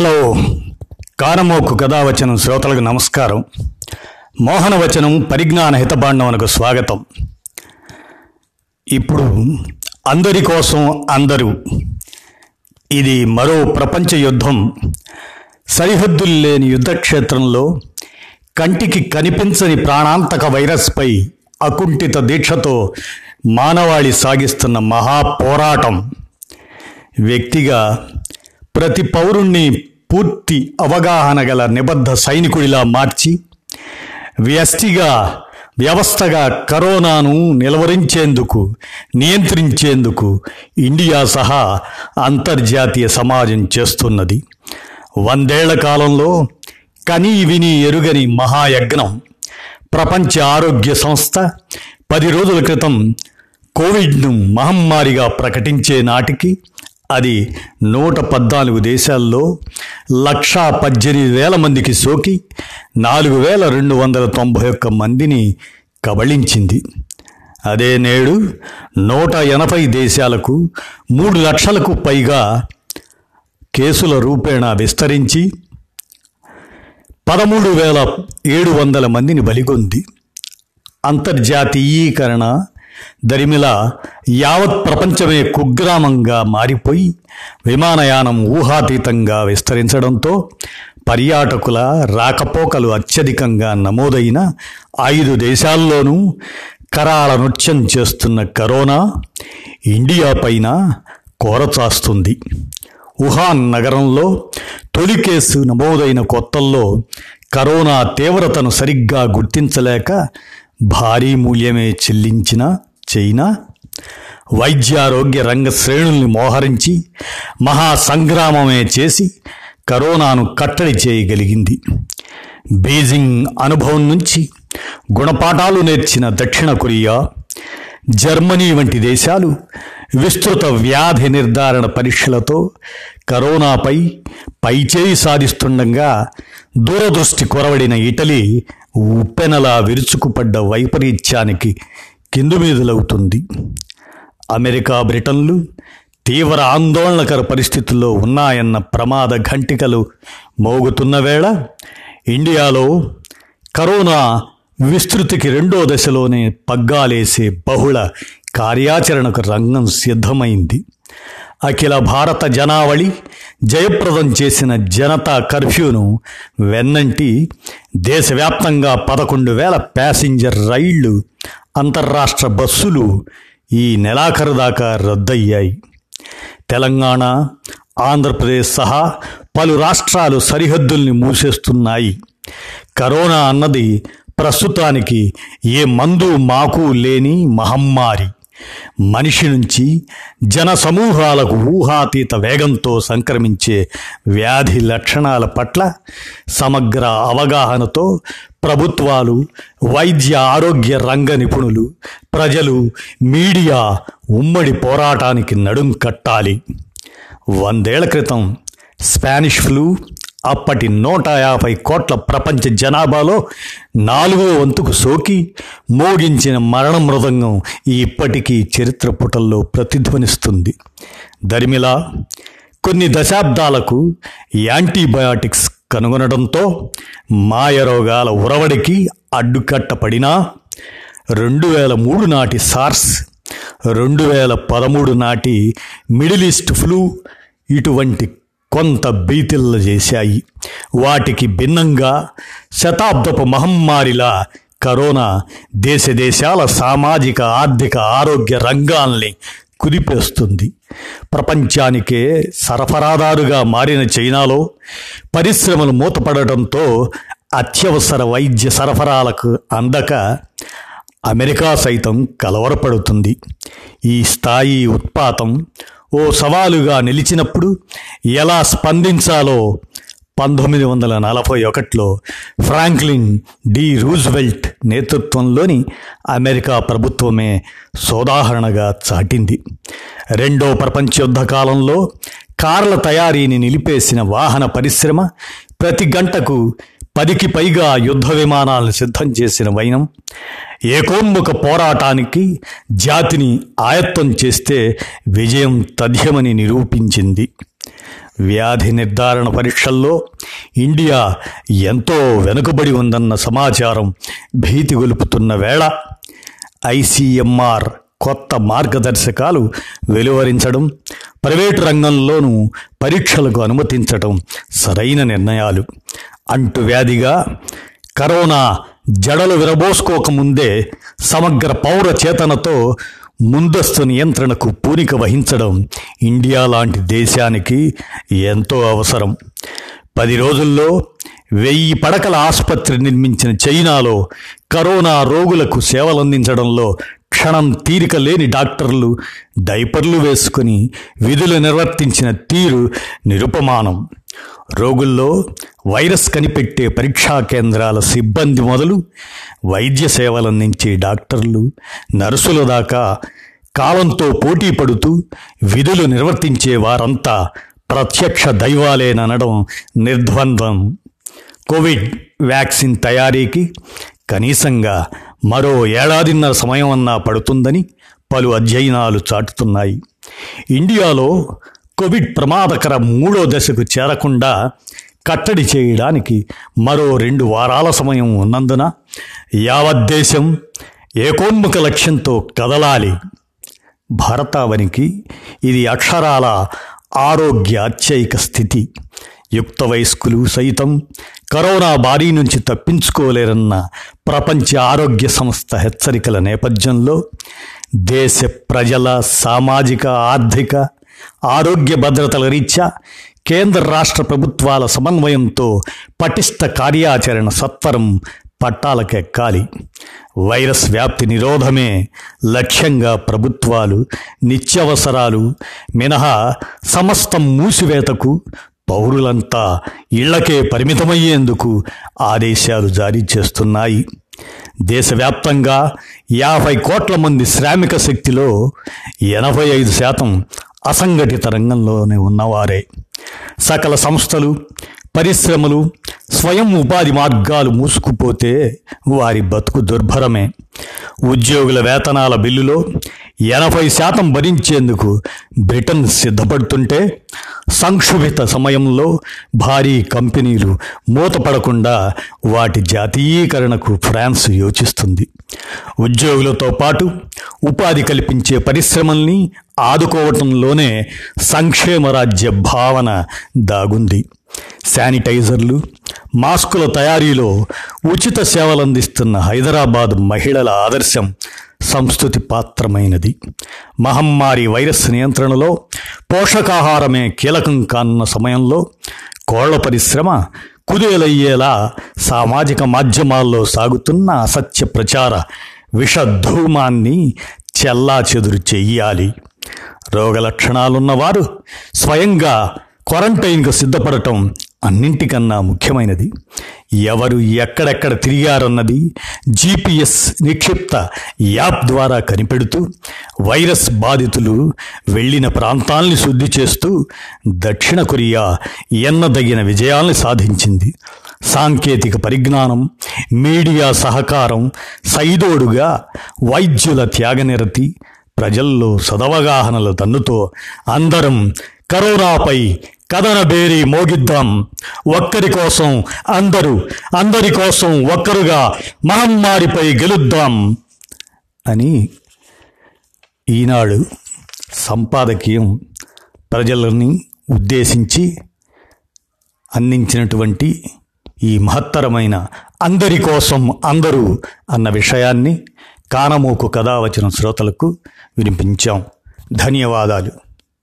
Hello. కానమోకు కథావచనం శ్రోతలకు నమస్కారం. మోహనవచనం పరిజ్ఞాన హితబాండవనకు స్వాగతం. ఇప్పుడు అందరి కోసం అందరూ ఇది మరో ప్రపంచ యుద్ధం. సరిహద్దులు లేని యుద్ధక్షేత్రంలో కంటికి కనిపించని ప్రాణాంతక వైరస్పై అకుంఠిత దీక్షతో మానవాళి సాగిస్తున్న మహాపోరాటం. వ్యక్తిగా ప్రతి పౌరుణ్ణి పూర్తి అవగాహన గల నిబద్ధ సైనికుడిలా మార్చి వ్యష్టిగా వ్యవస్థగా కరోనాను నిలవరించేందుకు నియంత్రించేందుకు ఇండియా సహా అంతర్జాతీయ సమాజం చేస్తున్నది. వందేళ్ళ కాలంలో కనీ విని ఎరుగని మహాయజ్ఞం. ప్రపంచ ఆరోగ్య సంస్థ పది రోజుల క్రితం కోవిడ్ను మహమ్మారిగా ప్రకటించే నాటికి అది నూట పద్నాలుగు దేశాల్లో లక్షా పద్దెనిమిది వేల మందికి సోకి నాలుగు వేల రెండు వందల తొంభై ఒక్క మందిని కబళించింది. అదే నేడు నూట ఎనభై దేశాలకు మూడు లక్షలకు పైగా కేసుల రూపేణా విస్తరించి పదమూడు వేల ఏడు వందల మందిని బలిగొంది. అంతర్జాతీయీకరణ దరిమిల యావత్ ప్రపంచమే కుగ్రామంగా మారిపోయి విమానయానం ఊహాతీతంగా విస్తరించడంతో పర్యాటకుల రాకపోకలు అత్యధికంగా నమోదైన ఐదు దేశాల్లోనూ కరాల నృత్యం చేస్తున్న కరోనా ఇండియా పైన కోరచాస్తుంది. వుహాన్ నగరంలో తొలి కేసు నమోదైన కొత్తల్లో కరోనా తీవ్రతను సరిగ్గా గుర్తించలేక భారీ మూల్యమే చెల్లించిన చైనా వైద్యారోగ్య రంగ శ్రేణుల్ని మోహరించి మహా సంగ్రామమే చేసి కరోనాను కట్టడి చేయగలిగింది. బీజింగ్ అనుభవం నుంచి గుణపాఠాలు నేర్చిన దక్షిణ కొరియా జర్మనీ వంటి దేశాలు విస్తృత వ్యాధి నిర్ధారణ పరీక్షలతో కరోనాపై పైచేయి సాధిస్తుండగా దూరదృష్టి కొరవడిన ఇటలీ ఉప్పెనలా విరుచుకుపడ్డ వైపరీత్యానికి కిందుమీదులవుతుంది అమెరికా బ్రిటన్లు తీవ్ర ఆందోళనకర పరిస్థితుల్లో ఉన్నాయన్న ప్రమాద ఘంటికలు మోగుతున్న వేళ ఇండియాలో కరోనా విస్తృతికి రెండో దశలోనే పగ్గాలేసే బహుళ కార్యాచరణకు రంగం సిద్ధమైంది. అఖిల భారత జనావళి జయప్రదం చేసిన జనతా కర్ఫ్యూను వెన్నంటి దేశవ్యాప్తంగా పదకొండు వేల ప్యాసింజర్ రైళ్ళు అంతర్రాష్ట్ర బస్సులు ఈ నెలాఖరు దాకా రద్దయ్యాయి. తెలంగాణ ఆంధ్రప్రదేశ్ సహా పలు రాష్ట్రాలు సరిహద్దుల్ని మూసేస్తున్నాయి. కరోనా అన్నది ప్రస్తుతానికి ఏ మందు మాకు లేని మహమ్మారి. మనిషి నుంచి జన సమూహాలకు ఊహాతీత వేగంతో సంక్రమించే వ్యాధి లక్షణాల పట్ల సమగ్ర అవగాహనతో ప్రభుత్వాలు వైద్య ఆరోగ్య రంగ నిపుణులు ప్రజలు మీడియా ఉమ్మడి పోరాటానికి నడుం కట్టాలి. వందేళ్ళ క్రితం స్పానిష్ ఫ్లూ అప్పటి నూట యాభై కోట్ల ప్రపంచ జనాభాలో నాలుగో వంతుకు సోకి మోగించిన మరణ మృదంగం ఇప్పటికీ చరిత్ర పుటల్లో ప్రతిధ్వనిస్తుంది. దరిమిలా కొన్ని దశాబ్దాలకు యాంటీబయాటిక్స్ కనుగొనడంతో మాయరోగాల ఉరవడికి అడ్డుకట్టపడినా రెండు వేల మూడు నాటి సార్స్ రెండు వేల పదమూడు నాటి మిడిల్ ఈస్ట్ ఫ్లూ ఇటువంటి కొంత బీతిల్ల చేశాయి. వాటికి భిన్నంగా శతాబ్దపు మహమ్మారిలా కరోనా దేశ దేశాల సామాజిక ఆర్థిక ఆరోగ్య రంగాల్ని కుదిపేస్తుంది. ప్రపంచానికే సరఫరాదారుగా మారిన చైనాలో పరిశ్రమలు మూతపడటంతో అత్యవసర వైద్య సరఫరాలకు అందక అమెరికా సైతం కలవరపడుతుంది. ఈ స్థాయి ఉత్పాతం ఓ సవాలుగా నిలిచినప్పుడు ఎలా స్పందించాలో పంతొమ్మిది వందల నలభై ఒకటిలో ఫ్రాంక్లిన్ డి రూజ్వెల్ట్ నేతృత్వంలోని అమెరికా ప్రభుత్వమే సోదాహరణగా చాటింది. రెండో ప్రపంచ యుద్ధ కాలంలో కార్ల తయారీని నిలిపేసిన వాహన పరిశ్రమ ప్రతి గంటకు పదికి పైగా యుద్ధ విమానాలను సిద్ధం చేసిన వైనం ఏకోన్ముఖ పోరాటానికి జాతిని ఆయత్తం చేస్తే విజయం తథ్యమని నిరూపించింది. వ్యాధి నిర్ధారణ పరీక్షల్లో ఇండియా ఎంతో వెనుకబడి ఉందన్న సమాచారం భీతి గొలుపుతున్న వేళ ఐసీఎంఆర్ కొత్త మార్గదర్శకాలు వెలువరించడం ప్రైవేటు రంగంలోనూ పరీక్షలకు అనుమతించడం సరైన నిర్ణయాలు. అంటువ్యాధిగా కరోనా జడలు విరబోసుకోకముందే సమగ్ర పౌర చేతనతో ముందస్తు నియంత్రణకు పూనిక వహించడం ఇండియా లాంటి దేశానికి ఎంతో అవసరం. పది రోజుల్లో వెయ్యి పడకల ఆసుపత్రి నిర్మించిన చైనాలో కరోనా రోగులకు సేవలందించడంలో క్షణం తీరిక లేని డాక్టర్లు డైపర్లు వేసుకుని విధులు నిర్వర్తించిన తీరు నిరుపమానం. రోగుల్లో వైరస్ కనిపెట్టే పరీక్షా కేంద్రాల సిబ్బంది మొదలు వైద్య సేవలందించే డాక్టర్లు నర్సుల దాకా కాలంతో పోటీ పడుతూ విధులు నిర్వర్తించే వారంతా ప్రత్యక్ష దైవాలేననడం నిర్ద్వంద్వం. కోవిడ్ వ్యాక్సిన్ తయారీకి కనీసంగా మరో ఏడాదిన్నర సమయమన్నా పడుతుందని పలు అధ్యయనాలు చాటుతున్నాయి. ఇండియాలో కోవిడ్ ప్రమాదకర మూడో దశకు చేరకుండా కట్టడి చేయడానికి మరో రెండు వారాల సమయం ఉన్నందున యావద్దేశం ఏకోన్ముఖ లక్ష్యంతో కదలాలి. భారతావనికి ఇది అక్షరాల ఆరోగ్య అత్యయిక స్థితి. యుక్త వయస్కులు సైతం కరోనా బారి నుంచి తప్పించుకోలేరన్న ప్రపంచ ఆరోగ్య సంస్థ హెచ్చరికల నేపథ్యంలో దేశ ప్రజల సామాజిక ఆర్థిక ఆరోగ్య భద్రతల రీత్యా కేంద్ర రాష్ట్ర ప్రభుత్వాల సమన్వయంతో పటిష్ట కార్యాచరణ సత్వరం పట్టాలకెక్కాలి వైరస్ వ్యాప్తి నిరోధమే లక్ష్యంగా ప్రభుత్వాలు నిత్యవసరాలు మినహా సమస్తం మూసివేతకు పౌరులంతా ఇళ్ళకే పరిమితమయ్యేందుకు ఆదేశాలు జారీ చేస్తున్నాయి. దేశవ్యాప్తంగా యాభై కోట్ల మంది శ్రామిక శక్తిలో ఎనభై ఐదు శాతం అసంఘటిత రంగంలోనే ఉన్నవారే. సకల సంస్థలు పరిశ్రమలు స్వయం ఉపాధి మార్గాలు మూసుకుపోతే వారి బతుకు దుర్భరమే. ఉద్యోగుల వేతనాల బిల్లులో ఎనభై శాతం భరించేందుకు బ్రిటన్ సిద్ధపడుతుంటే సంక్షుభిత సమయంలో భారీ కంపెనీలు మూతపడకుండా వాటి జాతీయీకరణకు ఫ్రాన్స్ యోచిస్తుంది. ఉద్యోగులతో పాటు ఉపాధి కల్పించే పరిశ్రమల్ని ఆదుకోవటంలోనే సంక్షేమ రాజ్య భావన దాగుంది. శానిటైజర్లు మాస్కుల తయారీలో ఉచిత సేవలందిస్తున్న హైదరాబాద్ మహిళల ఆదర్శం సంస్కృతి పాత్రమైనది. మహమ్మారి వైరస్ నియంత్రణలో పోషకాహారమే కీలకం కానున్న సమయంలో కోళ్ళ పరిశ్రమ కుదేలయ్యేలా సామాజిక మాధ్యమాల్లో సాగుతున్న అసత్య ప్రచార విషధూమాన్ని చెల్లా చెదురు చెయ్యాలి. రోగ లక్షణాలున్నవారు స్వయంగా క్వారంటైన్కు సిద్ధపడటం అన్నింటికన్నా ముఖ్యమైనది ఎవరు ఎక్కడెక్కడ తిరిగారన్నది జీపీఎస్ నిక్షిప్త యాప్ ద్వారా కనిపెడుతూ వైరస్ బాధితులు వెళ్ళిన ప్రాంతాల్ని శుద్ధి చేస్తూ దక్షిణ కొరియా ఎన్నదగిన విజయాల్ని సాధించింది. సాంకేతిక పరిజ్ఞానం మీడియా సహకారం సైదోడుగా వైద్యుల త్యాగనిరతి ప్రజల్లో సదవగాహనల తన్నుతో అందరం కరోనాపై కథన బేరి మోగిద్దాం. ఒక్కరి కోసం అందరూ అందరి కోసం ఒక్కరుగా మహమ్మారిపై గెలుద్దాం. అని ఈనాడు సంపాదకీయం ప్రజలని ఉద్దేశించి అందించినటువంటి ఈ మహత్తరమైన అందరి కోసం అందరూ అన్న విషయాన్ని కానమోకు కథ వచ్చిన శ్రోతలకు వినిపించాం. ధన్యవాదాలు.